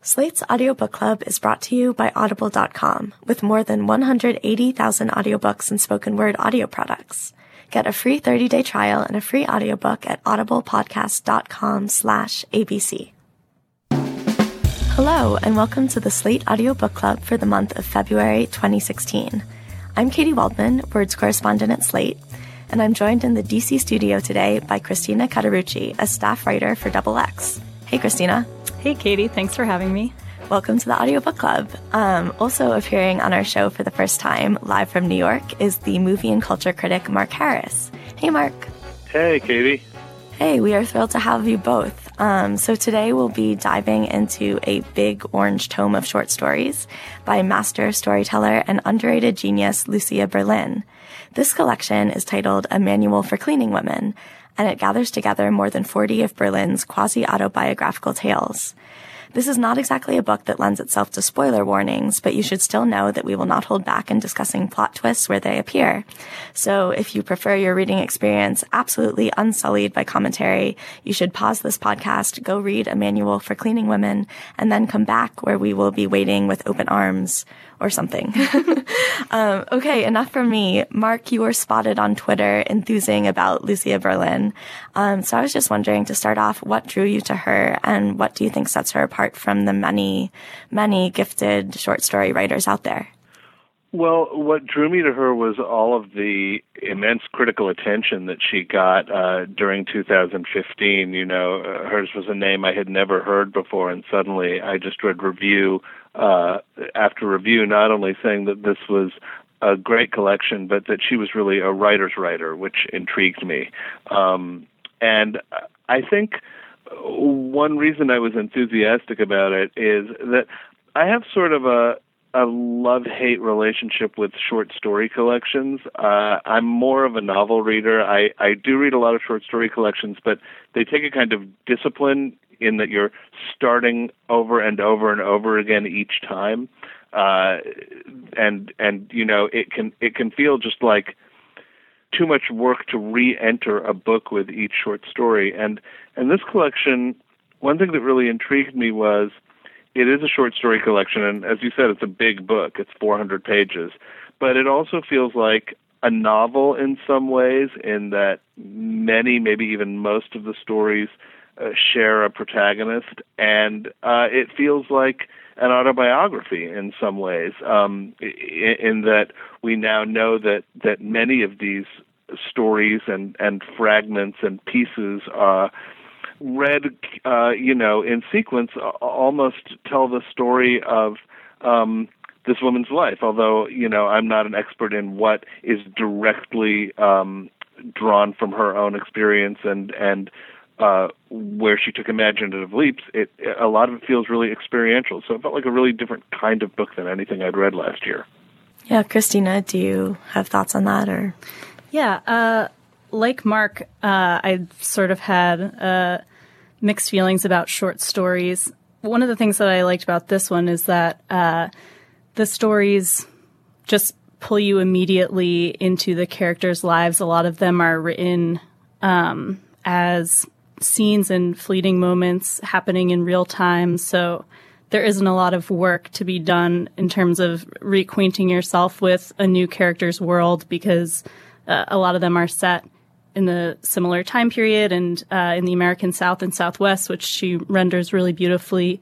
Slate's audiobook club is brought to you by audible.com with more than 180,000 audiobooks and spoken word audio products. Get a free 30-day trial and a free audiobook at audiblepodcast.com slash abc. Hello, and welcome to the Slate Audiobook Club for the month of February 2016. I'm Katy Waldman, Words Correspondent at Slate, and I'm joined in the DC studio today by Christina Cauterucci, a staff writer for Double X. Hey, Christina. Hey, Katy. Thanks for having me. Welcome to the Audiobook Club. Um, also appearing on our show for the first time, live from New York, is the movie and culture critic Mark Harris. Hey, Mark. Hey, Katy. Hey, we are thrilled to have you both. Um, so today we'll be diving into a big orange tome of short stories by master storyteller and underrated genius Lucia Berlin. This collection is titled A Manual for Cleaning Women, and it gathers together more than 40 of Berlin's quasi-autobiographical tales. This is not exactly a book that lends itself to spoiler warnings, but you should still know that we will not hold back in discussing plot twists where they appear. So if you prefer your reading experience absolutely unsullied by commentary, you should pause this podcast, go read a manual for cleaning women, and then come back where we will be waiting with open arms or something. um, okay, enough from me. Mark, you were spotted on Twitter enthusing about Lucia Berlin. Um, so I was just wondering to start off, what drew you to her and what do you think sets her apart from the many, many gifted short story writers out there? Well, what drew me to her was all of the immense critical attention that she got uh, during 2015. You know, uh, hers was a name I had never heard before, and suddenly I just read review uh, after review, not only saying that this was a great collection, but that she was really a writer's writer, which intrigued me. Um, and I think one reason I was enthusiastic about it is that I have sort of a a love hate relationship with short story collections. Uh, I'm more of a novel reader. I, I do read a lot of short story collections, but they take a kind of discipline in that you're starting over and over and over again each time. Uh, and and you know it can it can feel just like too much work to re-enter a book with each short story. And and this collection, one thing that really intrigued me was it is a short story collection, and as you said, it's a big book. It's 400 pages, but it also feels like a novel in some ways, in that many, maybe even most of the stories uh, share a protagonist, and uh, it feels like an autobiography in some ways. Um, in, in that we now know that that many of these stories and and fragments and pieces uh, read, uh, you know, in sequence, almost tell the story of um, this woman's life. Although, you know, I'm not an expert in what is directly um, drawn from her own experience and and uh, where she took imaginative leaps. It a lot of it feels really experiential. So it felt like a really different kind of book than anything I'd read last year. Yeah, Christina, do you have thoughts on that or? Yeah, uh, like Mark, uh, I sort of had uh, mixed feelings about short stories. One of the things that I liked about this one is that uh, the stories just pull you immediately into the characters' lives. A lot of them are written um, as scenes and fleeting moments happening in real time. So there isn't a lot of work to be done in terms of reacquainting yourself with a new character's world because uh, a lot of them are set in the similar time period and uh, in the American South and Southwest, which she renders really beautifully.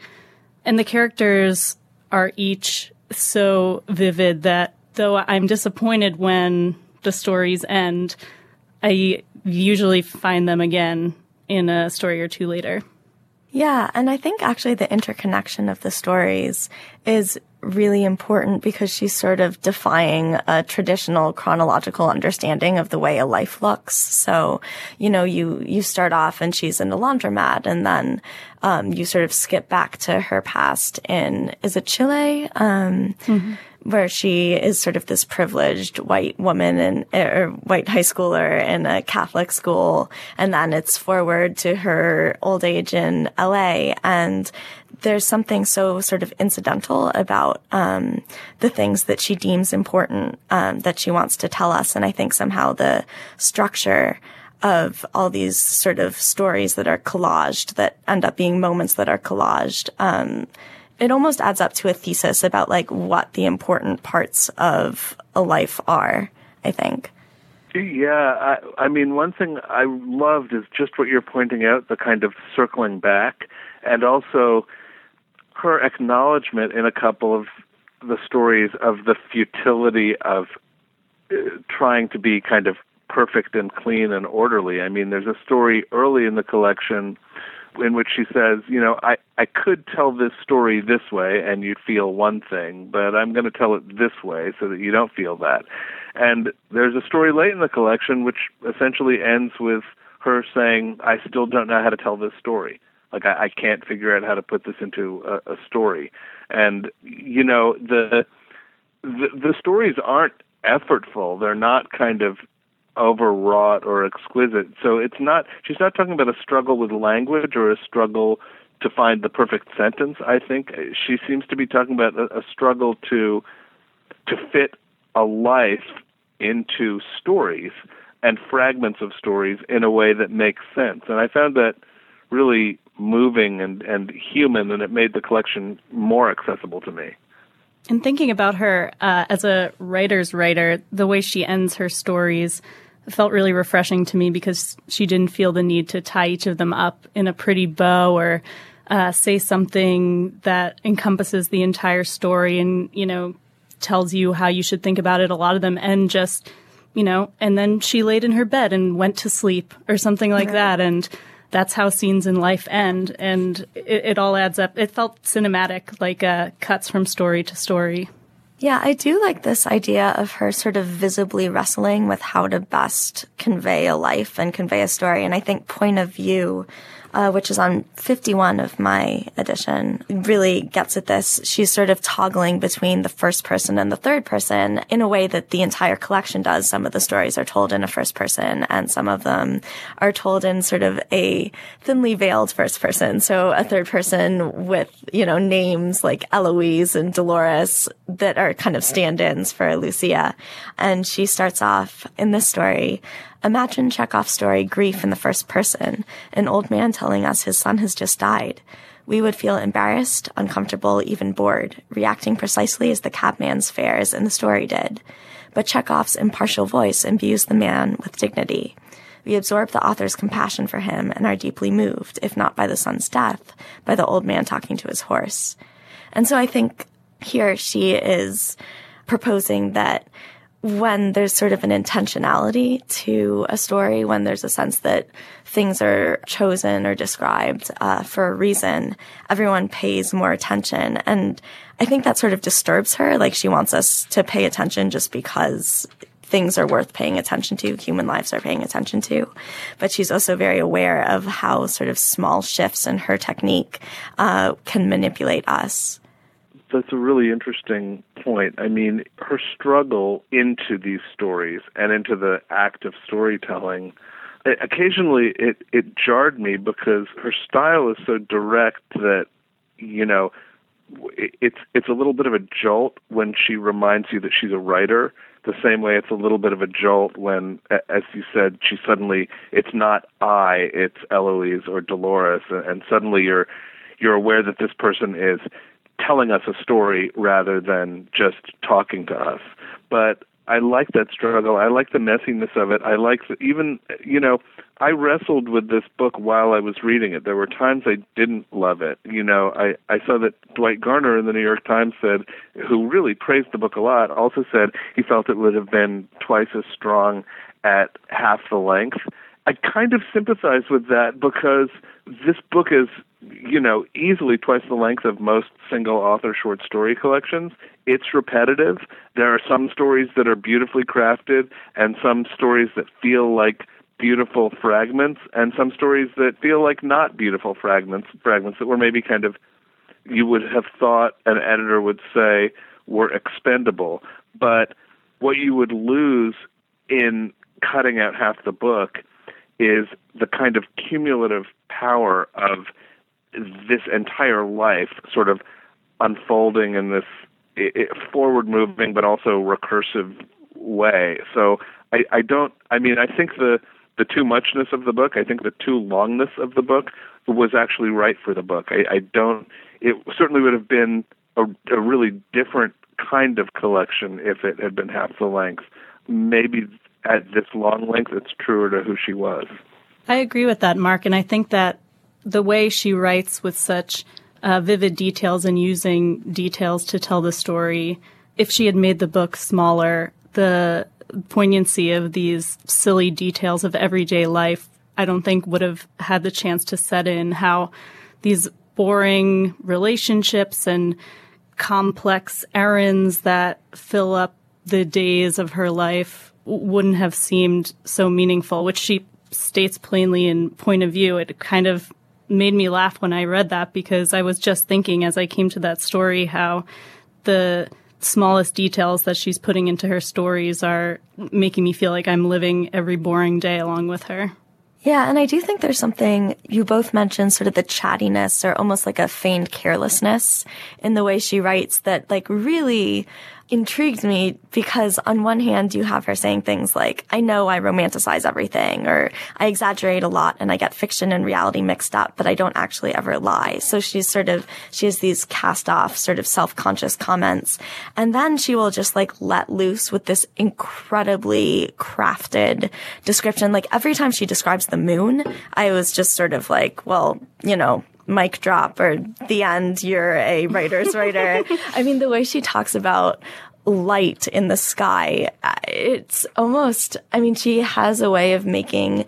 And the characters are each so vivid that though I'm disappointed when the stories end, I usually find them again in a story or two later. Yeah, and I think actually the interconnection of the stories is really important because she's sort of defying a traditional chronological understanding of the way a life looks. So, you know, you, you start off and she's in a laundromat and then, um, you sort of skip back to her past in, is it Chile? Um, mm-hmm where she is sort of this privileged white woman and or white high schooler in a Catholic school, and then it's forward to her old age in LA, and there's something so sort of incidental about um, the things that she deems important um, that she wants to tell us, and I think somehow the structure of all these sort of stories that are collaged that end up being moments that are collaged um, it almost adds up to a thesis about like what the important parts of a life are, I think. Yeah, I, I mean, one thing I loved is just what you're pointing out the kind of circling back, and also her acknowledgement in a couple of the stories of the futility of uh, trying to be kind of perfect and clean and orderly. I mean, there's a story early in the collection in which she says, you know, I, I could tell this story this way and you'd feel one thing, but I'm going to tell it this way so that you don't feel that. And there's a story late in the collection which essentially ends with her saying, I still don't know how to tell this story. Like, I, I can't figure out how to put this into a, a story. And, you know, the, the, the stories aren't effortful. They're not kind of overwrought or exquisite. So it's not she's not talking about a struggle with language or a struggle to find the perfect sentence. I think she seems to be talking about a, a struggle to to fit a life into stories and fragments of stories in a way that makes sense. And I found that really moving and, and human, and it made the collection more accessible to me. And thinking about her uh, as a writer's writer, the way she ends her stories felt really refreshing to me because she didn't feel the need to tie each of them up in a pretty bow or uh, say something that encompasses the entire story and you know tells you how you should think about it. A lot of them end just you know, and then she laid in her bed and went to sleep or something like right. that, and that's how scenes in life end, and it, it all adds up. It felt cinematic, like uh, cuts from story to story. Yeah, I do like this idea of her sort of visibly wrestling with how to best convey a life and convey a story. And I think point of view uh, which is on 51 of my edition, really gets at this. She's sort of toggling between the first person and the third person in a way that the entire collection does. Some of the stories are told in a first person and some of them are told in sort of a thinly veiled first person. So a third person with, you know, names like Eloise and Dolores that are kind of stand-ins for Lucia. And she starts off in this story Imagine Chekhov's story, Grief in the First Person, an old man telling us his son has just died. We would feel embarrassed, uncomfortable, even bored, reacting precisely as the cabman's fares in the story did. But Chekhov's impartial voice imbues the man with dignity. We absorb the author's compassion for him and are deeply moved, if not by the son's death, by the old man talking to his horse. And so I think here she is proposing that when there's sort of an intentionality to a story, when there's a sense that things are chosen or described uh, for a reason, everyone pays more attention. And I think that sort of disturbs her. Like she wants us to pay attention just because things are worth paying attention to, human lives are paying attention to. But she's also very aware of how sort of small shifts in her technique uh, can manipulate us that's a really interesting point. I mean, her struggle into these stories and into the act of storytelling, occasionally it it jarred me because her style is so direct that you know it's it's a little bit of a jolt when she reminds you that she's a writer the same way it's a little bit of a jolt when as you said she suddenly it's not i it's eloise or dolores and suddenly you're you're aware that this person is telling us a story rather than just talking to us. But I like that struggle. I like the messiness of it. I like the, even you know I wrestled with this book while I was reading it. There were times I didn't love it. You know, I I saw that Dwight Garner in the New York Times said, who really praised the book a lot, also said he felt it would have been twice as strong at half the length. I kind of sympathize with that because this book is, you know, easily twice the length of most single author short story collections. It's repetitive. There are some stories that are beautifully crafted and some stories that feel like beautiful fragments and some stories that feel like not beautiful fragments, fragments that were maybe kind of you would have thought an editor would say were expendable. But what you would lose in cutting out half the book is the kind of cumulative power of this entire life sort of unfolding in this forward moving but also recursive way. So I, I don't I mean I think the the too muchness of the book, I think the too longness of the book was actually right for the book. I, I don't it certainly would have been a, a really different kind of collection if it had been half the length. Maybe at this long length, it's truer to who she was. I agree with that, Mark, and I think that the way she writes with such uh, vivid details and using details to tell the story, if she had made the book smaller, the poignancy of these silly details of everyday life, I don't think would have had the chance to set in how these boring relationships and complex errands that fill up the days of her life wouldn't have seemed so meaningful, which she states plainly in point of view. It kind of made me laugh when I read that because I was just thinking as I came to that story how the smallest details that she's putting into her stories are making me feel like I'm living every boring day along with her. Yeah, and I do think there's something you both mentioned sort of the chattiness or almost like a feigned carelessness in the way she writes that like really intrigued me because on one hand you have her saying things like, I know I romanticize everything or I exaggerate a lot and I get fiction and reality mixed up, but I don't actually ever lie. So she's sort of, she has these cast off sort of self-conscious comments. And then she will just like let loose with this incredibly crafted description. Like every time she describes the moon, I was just sort of like, well, you know, mic drop or the end, you're a writer's writer. I mean, the way she talks about light in the sky, uh, it's almost, I mean, she has a way of making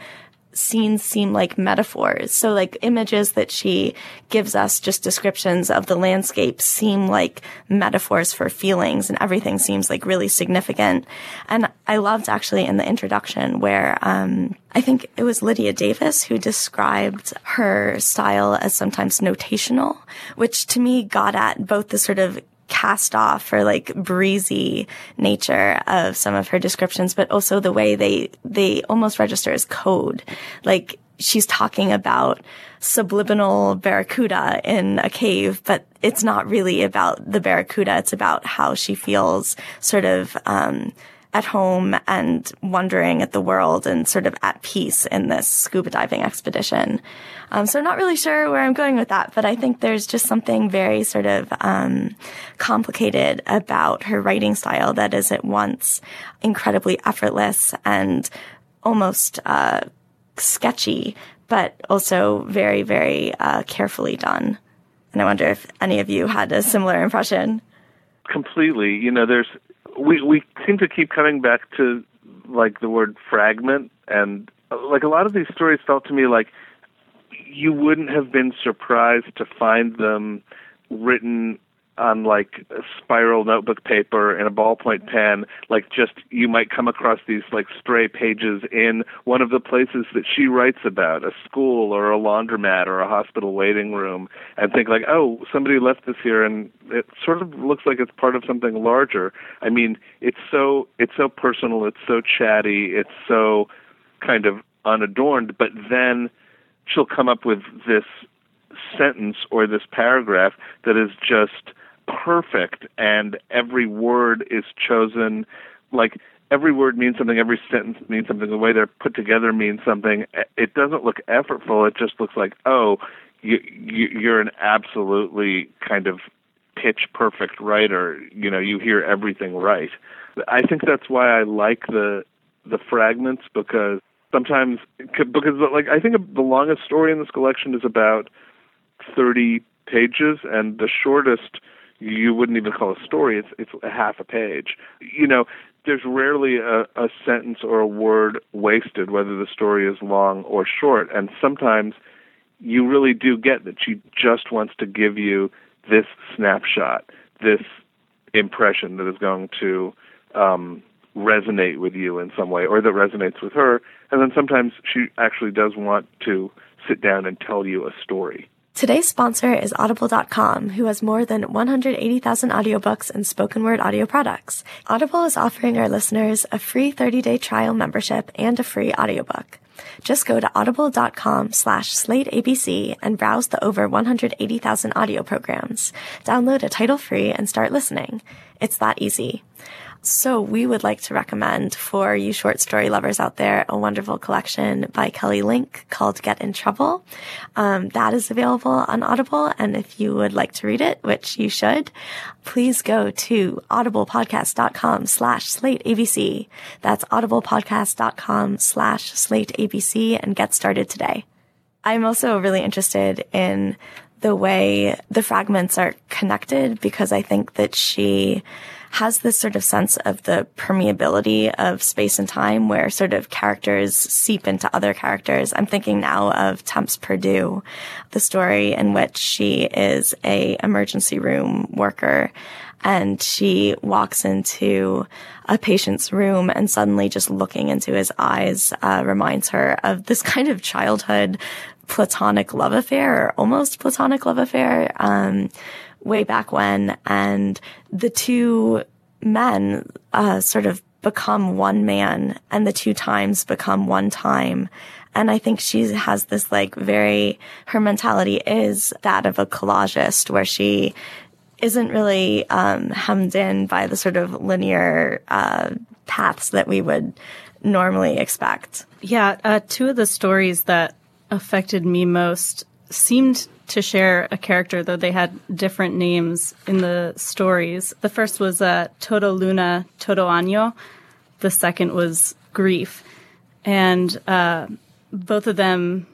scenes seem like metaphors. So like images that she gives us, just descriptions of the landscape seem like metaphors for feelings and everything seems like really significant. And I loved actually in the introduction where, um, I think it was Lydia Davis who described her style as sometimes notational, which to me got at both the sort of cast off or like breezy nature of some of her descriptions, but also the way they, they almost register as code. Like she's talking about subliminal barracuda in a cave, but it's not really about the barracuda. It's about how she feels sort of, um, at home and wondering at the world and sort of at peace in this scuba diving expedition. Um, so I'm not really sure where I'm going with that, but I think there's just something very sort of um, complicated about her writing style that is at once incredibly effortless and almost uh, sketchy, but also very, very uh, carefully done. And I wonder if any of you had a similar impression. Completely. You know, there's we we seem to keep coming back to like the word fragment and like a lot of these stories felt to me like you wouldn't have been surprised to find them written on like spiral notebook paper and a ballpoint pen like just you might come across these like stray pages in one of the places that she writes about a school or a laundromat or a hospital waiting room and think like oh somebody left this here and it sort of looks like it's part of something larger. I mean it's so it's so personal it's so chatty it's so kind of unadorned but then she'll come up with this sentence or this paragraph that is just perfect and every word is chosen like every word means something every sentence means something the way they're put together means something. It doesn't look effortful it just looks like oh you, you you're an absolutely kind of pitch perfect writer you know you hear everything right. I think that's why i like the the fragments because sometimes because like I think the longest story in this collection is about 30 pages and the shortest you wouldn't even call a story. It's it's a half a page. You know, there's rarely a, a sentence or a word wasted, whether the story is long or short. And sometimes you really do get that she just wants to give you this snapshot, this impression that is going to um, resonate with you in some way, or that resonates with her. And then sometimes she actually does want to sit down and tell you a story. Today's sponsor is Audible.com, who has more than 180,000 audiobooks and spoken word audio products. Audible is offering our listeners a free 30-day trial membership and a free audiobook. Just go to audible.com slash slateabc and browse the over 180,000 audio programs. Download a title free and start listening. It's that easy. So we would like to recommend for you short story lovers out there a wonderful collection by Kelly Link called Get in Trouble. Um, that is available on Audible. And if you would like to read it, which you should, please go to audiblepodcast.com slash slate ABC. That's audiblepodcast.com slash slate ABC and get started today. I'm also really interested in the way the fragments are connected because I think that she has this sort of sense of the permeability of space and time where sort of characters seep into other characters. I'm thinking now of Temps Perdu, the story in which she is a emergency room worker and she walks into a patient's room and suddenly just looking into his eyes uh, reminds her of this kind of childhood platonic love affair or almost platonic love affair um, way back when, and the two men uh, sort of become one man, and the two times become one time. And I think she has this like very, her mentality is that of a collagist where she isn't really um, hemmed in by the sort of linear uh, paths that we would normally expect. Yeah, uh, two of the stories that affected me most seemed to share a character, though they had different names in the stories. The first was uh, Todo Luna, Todo Año. The second was Grief. And uh, both of them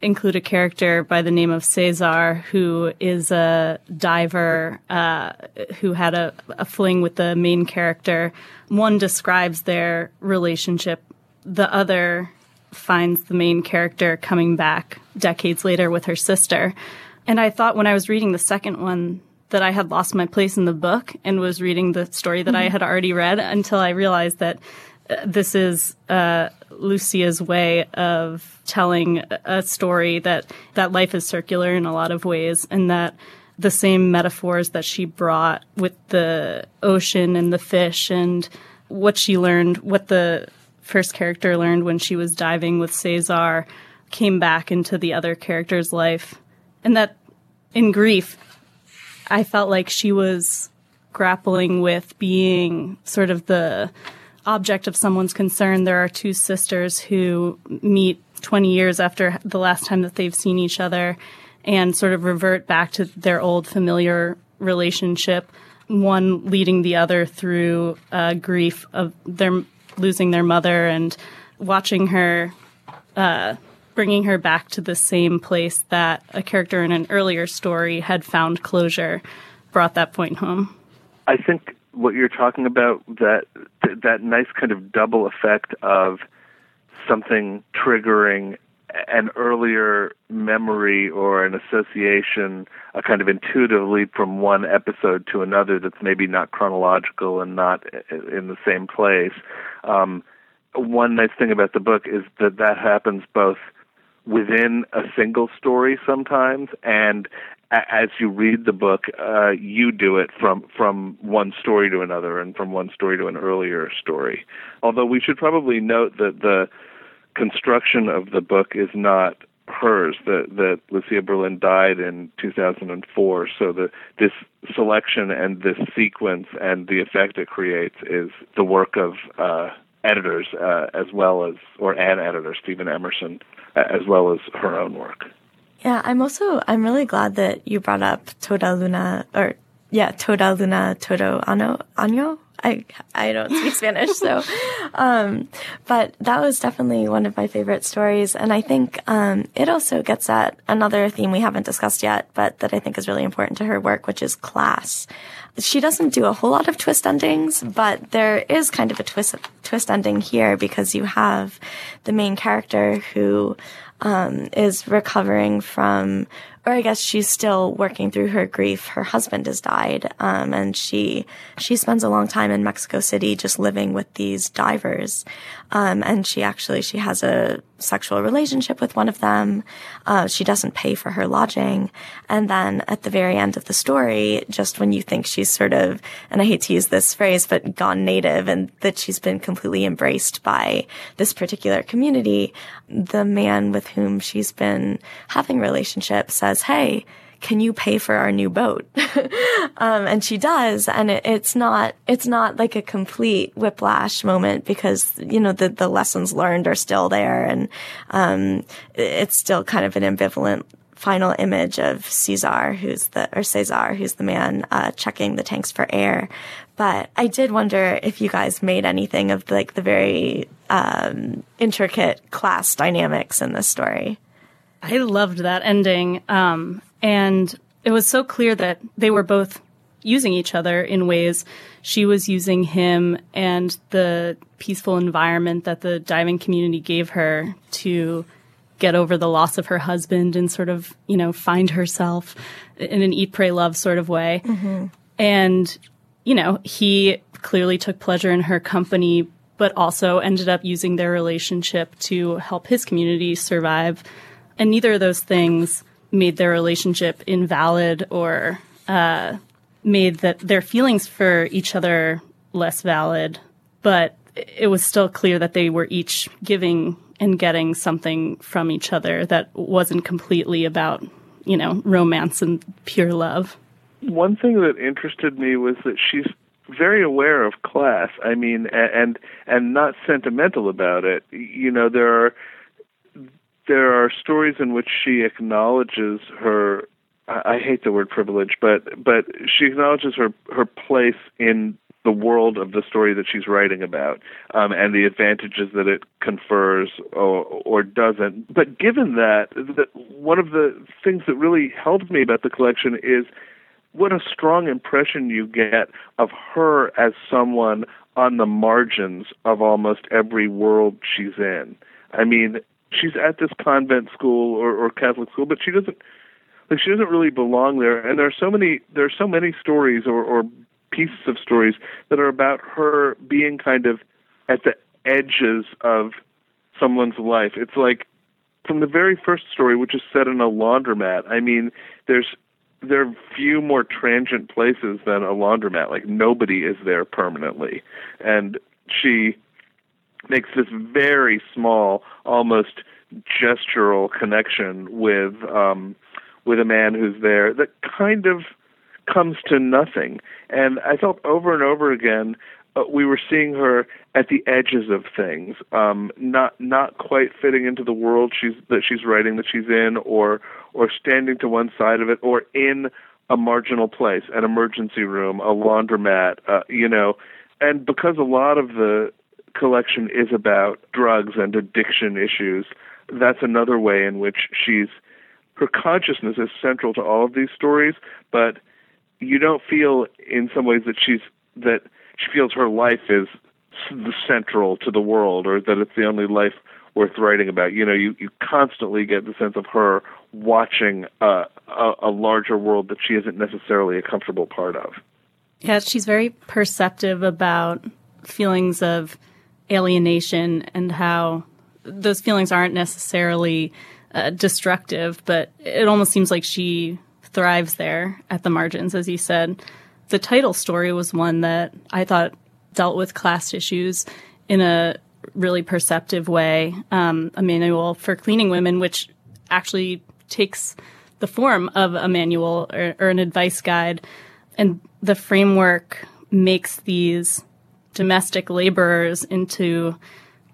include a character by the name of Cesar, who is a diver uh, who had a, a fling with the main character. One describes their relationship. The other finds the main character coming back decades later with her sister. And I thought when I was reading the second one that I had lost my place in the book and was reading the story that mm-hmm. I had already read until I realized that uh, this is uh, Lucia's way of telling a story that that life is circular in a lot of ways, and that the same metaphors that she brought with the ocean and the fish and what she learned, what the first character learned when she was diving with Cesar, came back into the other character's life and that in grief, I felt like she was grappling with being sort of the object of someone's concern. There are two sisters who meet 20 years after the last time that they've seen each other and sort of revert back to their old familiar relationship, one leading the other through uh, grief of their losing their mother and watching her uh, bringing her back to the same place that a character in an earlier story had found closure brought that point home. I think what you're talking about that that nice kind of double effect of something triggering an earlier memory or an association, a kind of intuitive leap from one episode to another that's maybe not chronological and not in the same place. Um, one nice thing about the book is that that happens both within a single story sometimes and as you read the book uh, you do it from from one story to another and from one story to an earlier story. Although we should probably note that the construction of the book is not hers that that Lucia Berlin died in 2004 so the this selection and this sequence and the effect it creates is the work of uh, editors uh, as well as or an editor Stephen Emerson as well as her own work. Yeah, I'm also I'm really glad that you brought up Toda Luna or yeah, Toda Luna Todo Ano Año. I I don't speak Spanish, so um, but that was definitely one of my favorite stories, and I think um, it also gets at another theme we haven't discussed yet, but that I think is really important to her work, which is class. She doesn't do a whole lot of twist endings, but there is kind of a twist twist ending here because you have the main character who um, is recovering from or I guess she's still working through her grief. Her husband has died, um, and she she spends a long time in Mexico City just living with these divers. Um, and she actually she has a sexual relationship with one of them. Uh, she doesn't pay for her lodging, and then at the very end of the story, just when you think she's sort of, and I hate to use this phrase, but gone native, and that she's been completely embraced by this particular community, the man with whom she's been having relationships says, "Hey." can you pay for our new boat? um, and she does. And it, it's not, it's not like a complete whiplash moment because, you know, the, the lessons learned are still there. And, um, it's still kind of an ambivalent final image of Cesar, who's the, or Cesar, who's the man, uh, checking the tanks for air. But I did wonder if you guys made anything of like the very, um, intricate class dynamics in this story. I loved that ending. Um, and it was so clear that they were both using each other in ways. She was using him and the peaceful environment that the diving community gave her to get over the loss of her husband and sort of, you know, find herself in an eat, pray, love sort of way. Mm-hmm. And, you know, he clearly took pleasure in her company, but also ended up using their relationship to help his community survive. And neither of those things made their relationship invalid or uh, made that their feelings for each other less valid. But it was still clear that they were each giving and getting something from each other that wasn't completely about, you know, romance and pure love. One thing that interested me was that she's very aware of class. I mean, and and not sentimental about it. You know, there are there are stories in which she acknowledges her I, hate the word privilege, but but she acknowledges her her place in the world of the story that she's writing about um, and the advantages that it confers or, or doesn't. But given that, that one of the things that really helped me about the collection is what a strong impression you get of her as someone on the margins of almost every world she's in. I mean, she's at this convent school or, or Catholic school, but she doesn't like she doesn't really belong there. And there are so many there are so many stories or, or pieces of stories that are about her being kind of at the edges of someone's life. It's like from the very first story, which is set in a laundromat. I mean, there's there are few more transient places than a laundromat. Like nobody is there permanently, and she makes this very small, almost gestural connection with um, with a man who's there that kind of comes to nothing. And I felt over and over again uh, we were seeing her at the edges of things, um, not not quite fitting into the world she's that she's writing that she's in, or or standing to one side of it, or in a marginal place, an emergency room, a laundromat, uh, you know. And because a lot of the collection is about drugs and addiction issues, that's another way in which she's her consciousness is central to all of these stories, but you don't feel in some ways that she's that she feels her life is the central to the world or that it's the only life worth writing about. You know, you, you constantly get the sense of her watching a, a, a larger world that she isn't necessarily a comfortable part of. Yeah, she's very perceptive about feelings of alienation and how those feelings aren't necessarily uh, destructive, but it almost seems like she thrives there at the margins, as you said. The title story was one that I thought dealt with class issues in a really perceptive way. Um, a manual for cleaning women, which actually takes the form of a manual or, or an advice guide. And the framework makes these domestic laborers into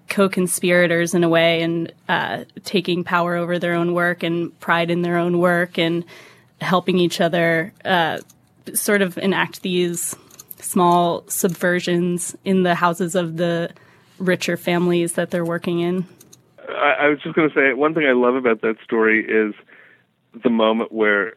co-conspirators in a way and uh, taking power over their own work and pride in their own work and helping each other uh, sort of enact these small subversions in the houses of the richer families that they're working in. I, I was just going to say one thing I love about that story is the moment where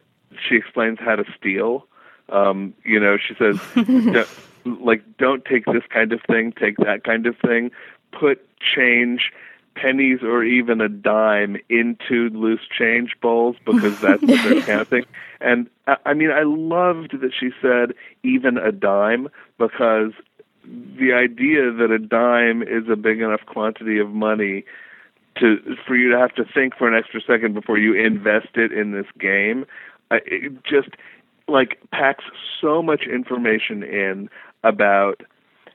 she explains how to steal. Um, you know, she says, like, don't take this kind of thing, take that kind of thing. Put change, pennies or even a dime into loose change bowls because that's what they're counting. And I mean, I loved that she said even a dime because the idea that a dime is a big enough quantity of money to for you to have to think for an extra second before you invest it in this game it just like packs so much information in about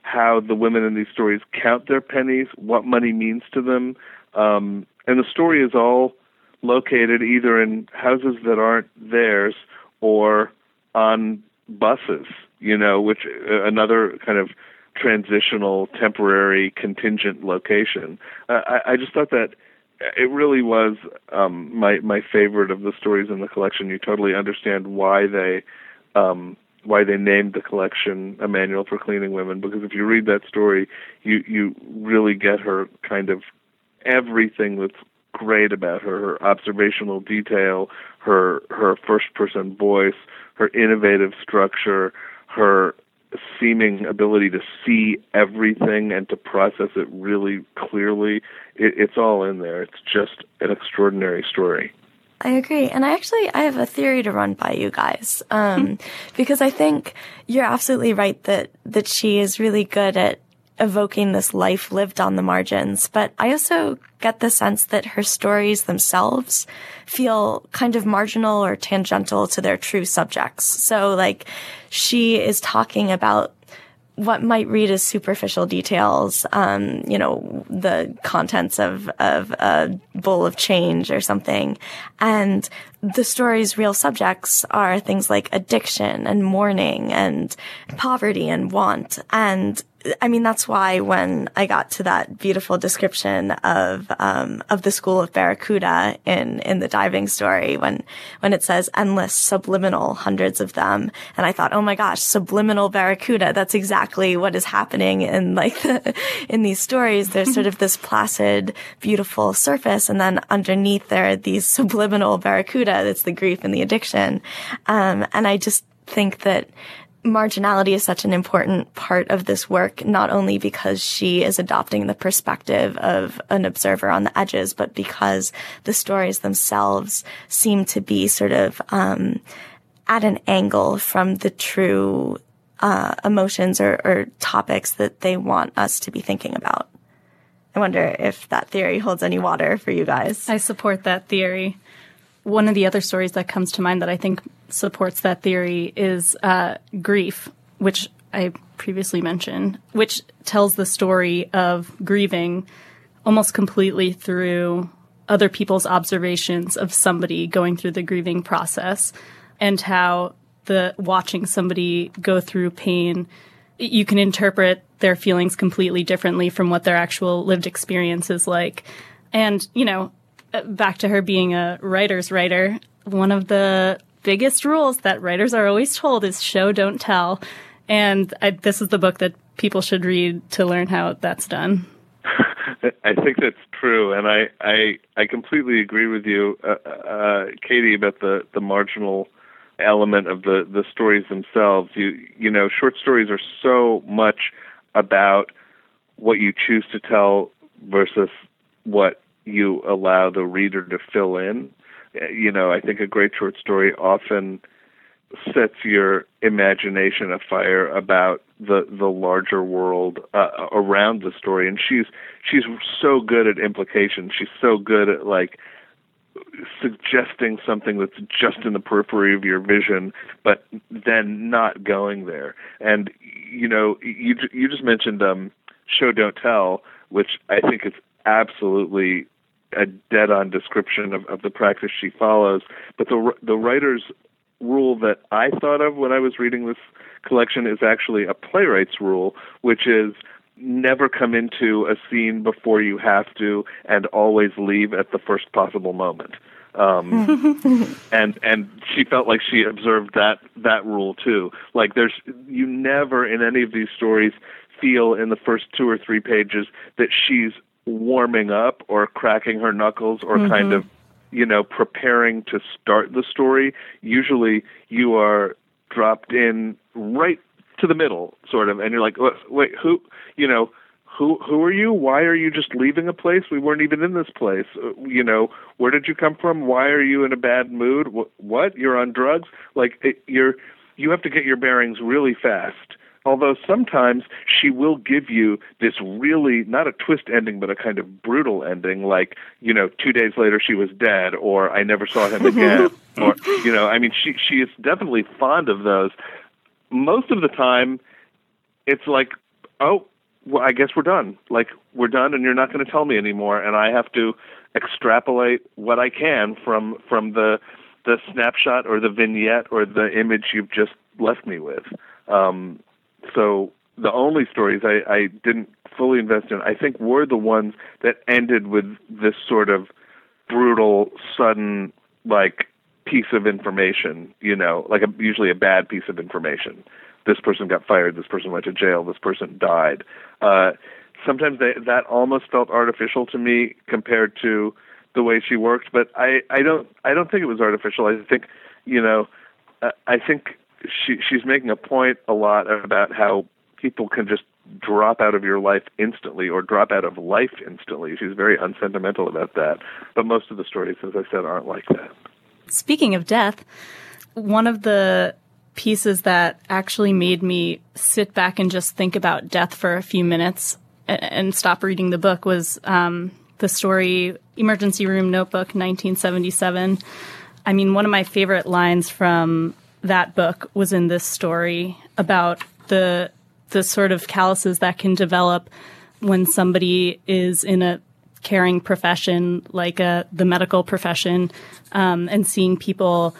how the women in these stories count their pennies, what money means to them, um, and the story is all located either in houses that aren't theirs or on buses. You know, which uh, another kind of transitional, temporary, contingent location. Uh, I, I just thought that it really was um, my my favorite of the stories in the collection. You totally understand why they um, why they named the collection a manual for cleaning women because if you read that story, you you really get her kind of everything that's great about her her observational detail, her her first person voice, her innovative structure, her seeming ability to see everything and to process it really clearly. It, it's all in there. It's just an extraordinary story. I agree. And I actually, I have a theory to run by you guys. Um, because I think you're absolutely right that, that she is really good at evoking this life lived on the margins. But I also get the sense that her stories themselves feel kind of marginal or tangential to their true subjects. So like she is talking about what might read as superficial details, um, you know, the contents of, of a bowl of change or something. And the story's real subjects are things like addiction and mourning and poverty and want. And I mean, that's why when I got to that beautiful description of, um, of the school of Barracuda in, in the diving story, when, when it says endless subliminal, hundreds of them. And I thought, oh my gosh, subliminal Barracuda. That's exactly what is happening in like the, in these stories. There's sort of this placid, beautiful surface. And then underneath there are these subliminal Barracuda. That's the grief and the addiction. Um, and I just think that marginality is such an important part of this work, not only because she is adopting the perspective of an observer on the edges, but because the stories themselves seem to be sort of um, at an angle from the true uh, emotions or, or topics that they want us to be thinking about. I wonder if that theory holds any water for you guys. I support that theory. One of the other stories that comes to mind that I think supports that theory is uh, Grief, which I previously mentioned, which tells the story of grieving almost completely through other people's observations of somebody going through the grieving process and how the watching somebody go through pain you can interpret their feelings completely differently from what their actual lived experience is like. And you know back to her being a writer's writer one of the biggest rules that writers are always told is show, don't tell. And I, this is the book that people should read to learn how that's done. I think that's true, and I I, I completely agree with you, uh, uh, Katy, about the the marginal element of the the stories themselves. You you know, short stories are so much about what you choose to tell versus what you allow the reader to fill in you know, I think a great short story often sets your imagination afire about the the larger world uh, around the story. And she's she's so good at implication she's so good at like suggesting something that's just in the periphery of your vision but then not going there. And you know you you just mentioned um show don't tell which i think is absolutely a dead-on description of, of the practice she follows. But the the writer's rule that I thought of when I was reading this collection is actually a playwright's rule, which is never come into a scene before you have to, and always leave at the first possible moment. Um, and and she felt like she observed that that rule too. Like there's you never in any of these stories feel in the first two or three pages that she's warming up or cracking her knuckles or mm-hmm. kind of you know preparing to start the story. Usually you are dropped in right to the middle, sort of, and you're like, wait, who, you know, who who are you? Why are you just leaving a place? We weren't even in this place. Uh, you know, where did you come from? Why are you in a bad mood? What? what? You're on drugs? Like it, you're you have to get your bearings really fast. Although sometimes she will give you this really not a twist ending, but a kind of brutal ending, like you know, two days later she was dead, or I never saw him again, or you know, I mean, she she is definitely fond of those most of the time, it's like, oh, well, I guess we're done. Like we're done, and you're not going to tell me anymore, and I have to extrapolate what I can from from the the snapshot or the vignette or the image you've just left me with. Um, so the only stories I, I didn't fully invest in, I think, were the ones that ended with this sort of brutal, sudden, like piece of information, you know, like a, usually a bad piece of information. This person got fired. This person went to jail. This person died. Uh, sometimes they, that almost felt artificial to me compared to the way she worked. But I, I don't, I don't think it was artificial. I think, you know, I think she, she's making a point a lot about how people can just drop out of your life instantly or drop out of life instantly. She's very unsentimental about that. But most of the stories, as I said, aren't like that. Speaking of death, one of the pieces that actually made me sit back and just think about death for a few minutes and, stop reading the book was um, the story Emergency Room Notebook 1977. I mean, one of my favorite lines from that book was in this story about the the sort of calluses that can develop when somebody is in a caring profession like uh, the medical profession um, and seeing people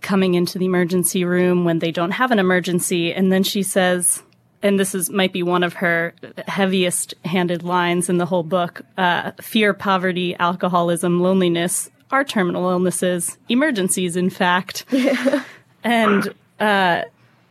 coming into the emergency room when they don't have an emergency. And then she says and this is might be one of her heaviest handed lines in the whole book uh, fear poverty alcoholism loneliness are terminal illnesses emergencies in fact and uh,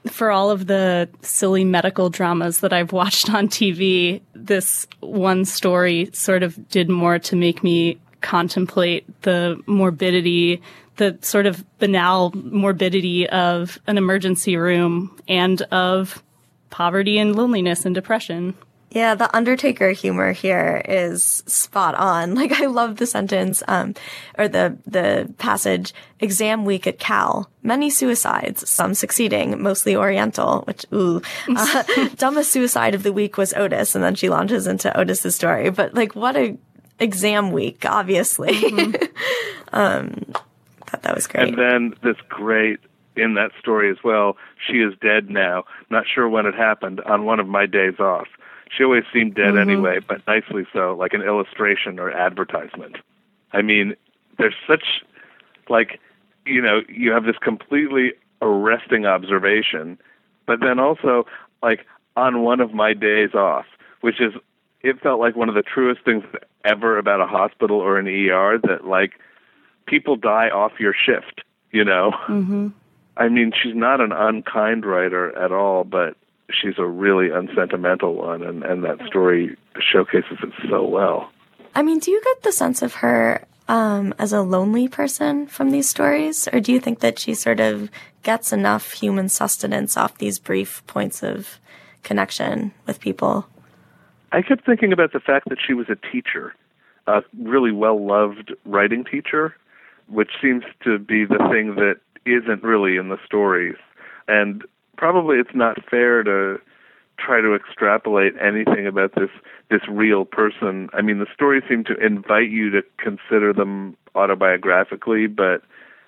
for all of the silly medical dramas that I've watched on TV, this one story sort of did more to make me contemplate the morbidity, the sort of banal morbidity of an emergency room and of poverty and loneliness and depression. Yeah, the Undertaker humor here is spot on. Like I love the sentence, um, or the, the passage, exam week at Cal, many suicides, some succeeding, mostly Oriental, which, ooh, uh, dumbest suicide of the week was Otis. And then she launches into Otis's story. But like, what a exam week, obviously. Mm-hmm. um, thought that was great. And then this great in that story as well. She is dead now. Not sure when it happened. On one of my days off, she always seemed dead mm-hmm. anyway, but nicely so, like an illustration or advertisement. I mean, there's such like you know, you have this completely arresting observation, but then also like on one of my days off, which is it felt like one of the truest things ever about a hospital or an ER that like people die off your shift, you know. Mm-hmm. I mean, she's not an unkind writer at all, but she's a really unsentimental one, and, and that story showcases it so well. I mean, do you get the sense of her um, as a lonely person from these stories, or do you think that she sort of gets enough human sustenance off these brief points of connection with people? I kept thinking about the fact that she was a teacher, a really well loved writing teacher, which seems to be the thing that isn't really in the stories. And probably it's not fair to try to extrapolate anything about this this real person. I mean, the stories seem to invite you to consider them autobiographically, but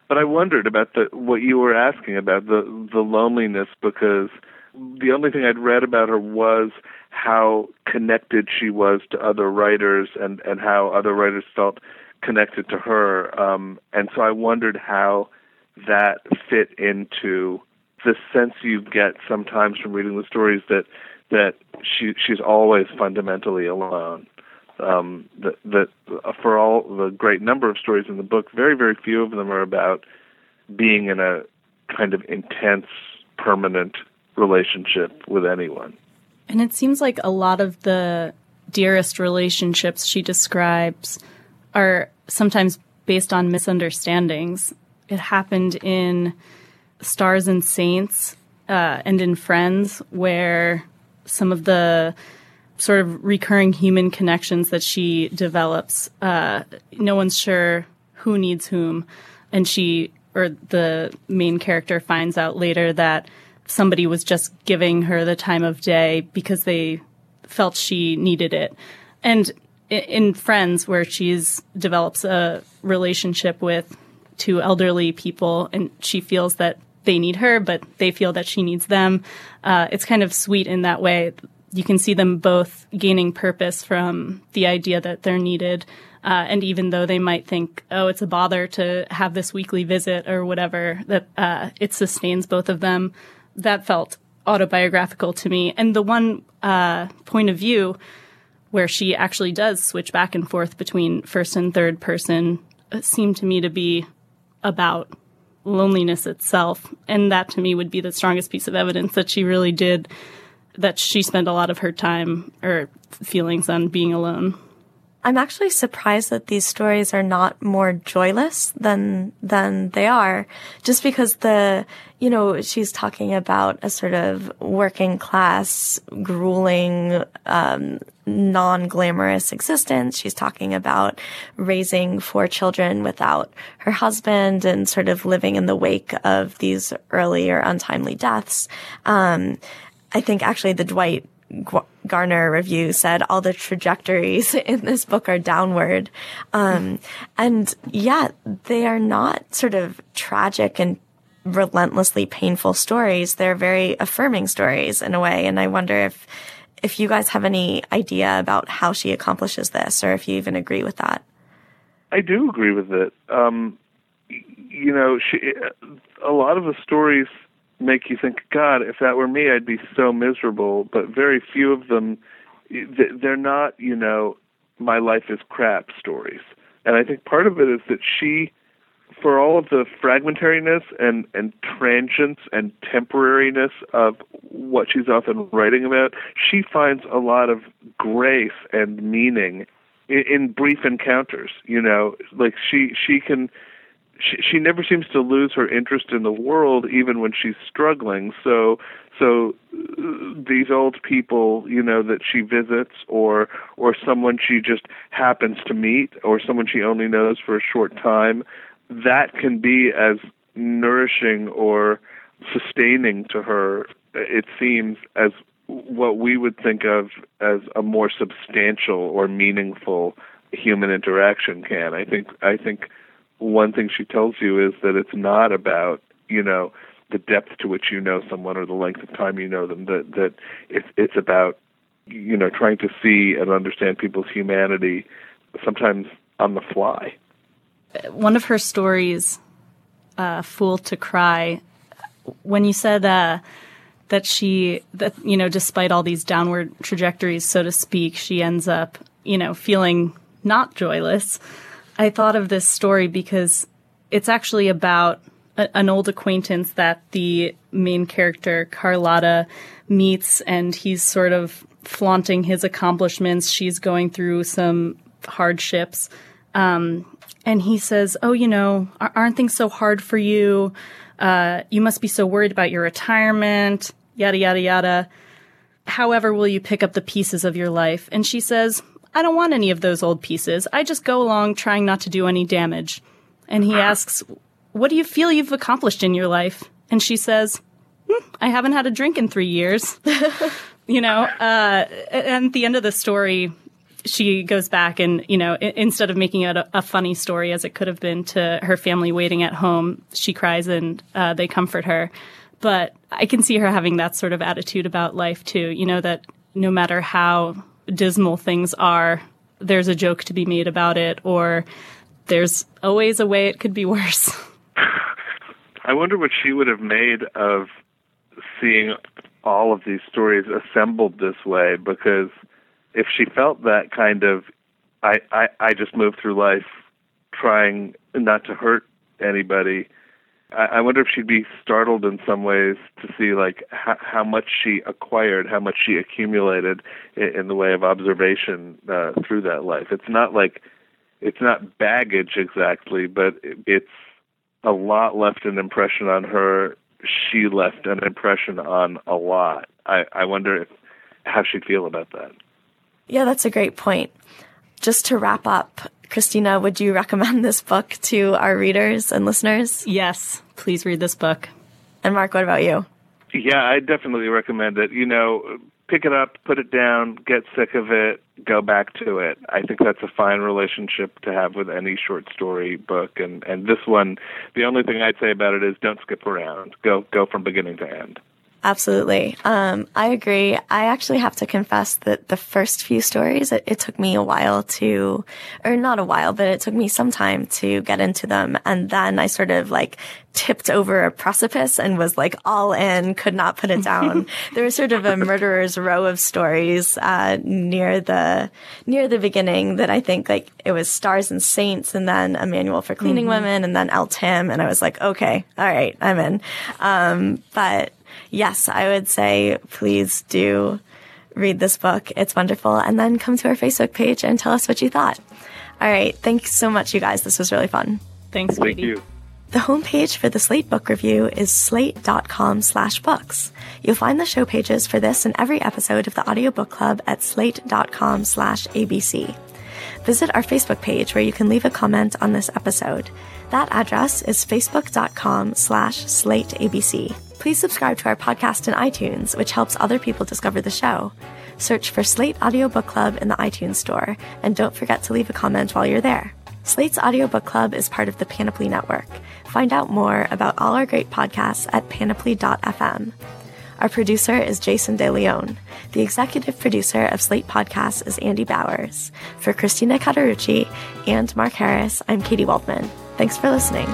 but I wondered about the what you were asking about the the loneliness because the only thing I'd read about her was how connected she was to other writers and and how other writers felt connected to her um and so I wondered how that fit into the sense you get sometimes from reading the stories that that she she's always fundamentally alone. Um, that that for all the great number of stories in the book, very very few of them are about being in a kind of intense, permanent relationship with anyone. And it seems like a lot of the dearest relationships she describes are sometimes based on misunderstandings. It happened in Stars and Saints uh, and in Friends, where some of the sort of recurring human connections that she develops, uh, no one's sure who needs whom. And she, or the main character, finds out later that somebody was just giving her the time of day because they felt she needed it. And in Friends, where she's develops a relationship with two elderly people, and she feels that they need her, but they feel that she needs them. Uh, it's kind of sweet in that way. You can see them both gaining purpose from the idea that they're needed. Uh, and even though they might think, oh, it's a bother to have this weekly visit or whatever, that uh, it sustains both of them. That felt autobiographical to me. And the one uh, point of view where she actually does switch back and forth between first and third person uh, seemed to me to be about loneliness itself. And that to me would be the strongest piece of evidence that she really did, that she spent a lot of her time or feelings on being alone. I'm actually surprised that these stories are not more joyless than than they are, just because the you know she's talking about a sort of working class, grueling, um, non glamorous existence. She's talking about raising four children without her husband and sort of living in the wake of these early or untimely deaths. Um, I think actually the Dwight Garner review said all the trajectories in this book are downward. Um, and yet they are not sort of tragic and relentlessly painful stories. They're very affirming stories in a way. And I wonder if, if you guys have any idea about how she accomplishes this or if you even agree with that. I do agree with it. Um, you know, she, a lot of the stories make you think, God, if that were me, I'd be so miserable. But very few of them, they're not, you know, my life is crap stories. And I think part of it is that she, for all of the fragmentariness and, and transience and temporariness of what she's often writing about, she finds a lot of grace and meaning in, in brief encounters. You know, like she she can she, she never seems to lose her interest in the world even when she's struggling. So so uh, these old people you know that she visits or or someone she just happens to meet or someone she only knows for a short time that can be as nourishing or sustaining to her it seems as what we would think of as a more substantial or meaningful human interaction can. I think i think one thing she tells you is that it's not about you know the depth to which you know someone or the length of time you know them that that it's it's about you know trying to see and understand people's humanity sometimes on the fly. One of her stories uh, fool to cry when you said uh, that she that you know despite all these downward trajectories so to speak she ends up you know feeling not joyless I thought of this story because it's actually about a, an old acquaintance that the main character, Carlotta, meets, and he's sort of flaunting his accomplishments. She's going through some hardships. Um, and he says, Oh, you know, aren't things so hard for you? Uh, you must be so worried about your retirement, yada, yada, yada. However, will you pick up the pieces of your life? And she says, I don't want any of those old pieces. I just go along trying not to do any damage. And he asks, What do you feel you've accomplished in your life? And she says, hm, I haven't had a drink in three years. you know, uh, and at the end of the story, she goes back and, you know, I- instead of making it a, a, funny story as it could have been to her family waiting at home, she cries and uh, they comfort her. But I can see her having that sort of attitude about life too, you know, that no matter how dismal things are, there's a joke to be made about it, or there's always a way it could be worse. I wonder what she would have made of seeing all of these stories assembled this way because if she felt that kind of I, I I just moved through life trying not to hurt anybody. I, wonder if she'd be startled in some ways to see like how, how much she acquired, how much she accumulated in, in the way of observation uh, through that life. It's not like it's not baggage exactly, but it, it's a lot left an impression on her. She left an impression on a lot. I, I wonder if, how she'd feel about that. Yeah, that's a great point. Just to wrap up, Christina, would you recommend this book to our readers and listeners? Yes, please read this book. And Mark, what about you? Yeah, I definitely recommend it. You know, pick it up, put it down, get sick of it, go back to it. I think that's a fine relationship to have with any short story book and and this one the only thing I'd say about it is don't skip around. Go go from beginning to end. Absolutely. Um, I agree. I actually have to confess that the first few stories, it, it, took me a while to, or not a while, but it took me some time to get into them. And then I sort of like tipped over a precipice and was like all in, could not put it down. there was sort of a murderer's row of stories, uh, near the, near the beginning that I think like it was Stars and Saints and then a manual for cleaning mm-hmm. women and then El Tim. And I was like, okay, all right, I'm in. Um, but, yes, I would say please do read this book. It's wonderful. And then come to our Facebook page and tell us what you thought. All right. Thanks so much, you guys. This was really fun. Thanks, Thank you. The homepage for the Slate Book Review is slate.com slash books. You'll find the show pages for this and every episode of the Audiobook Club at slate.com slash ABC. Visit our Facebook page where you can leave a comment on this episode. That address is facebook.com slash slateabc. Please subscribe to our podcast in iTunes, which helps other people discover the show. Search for Slate Audiobook Club in the iTunes Store, and don't forget to leave a comment while you're there. Slate's Audiobook Club is part of the Panoply Network. Find out more about all our great podcasts at panoply.fm. Our producer is Jason De Leon. The executive producer of Slate Podcasts is Andy Bowers. For Christina Cauterucci and Mark Harris, I'm Katy Waldman. Thanks for listening.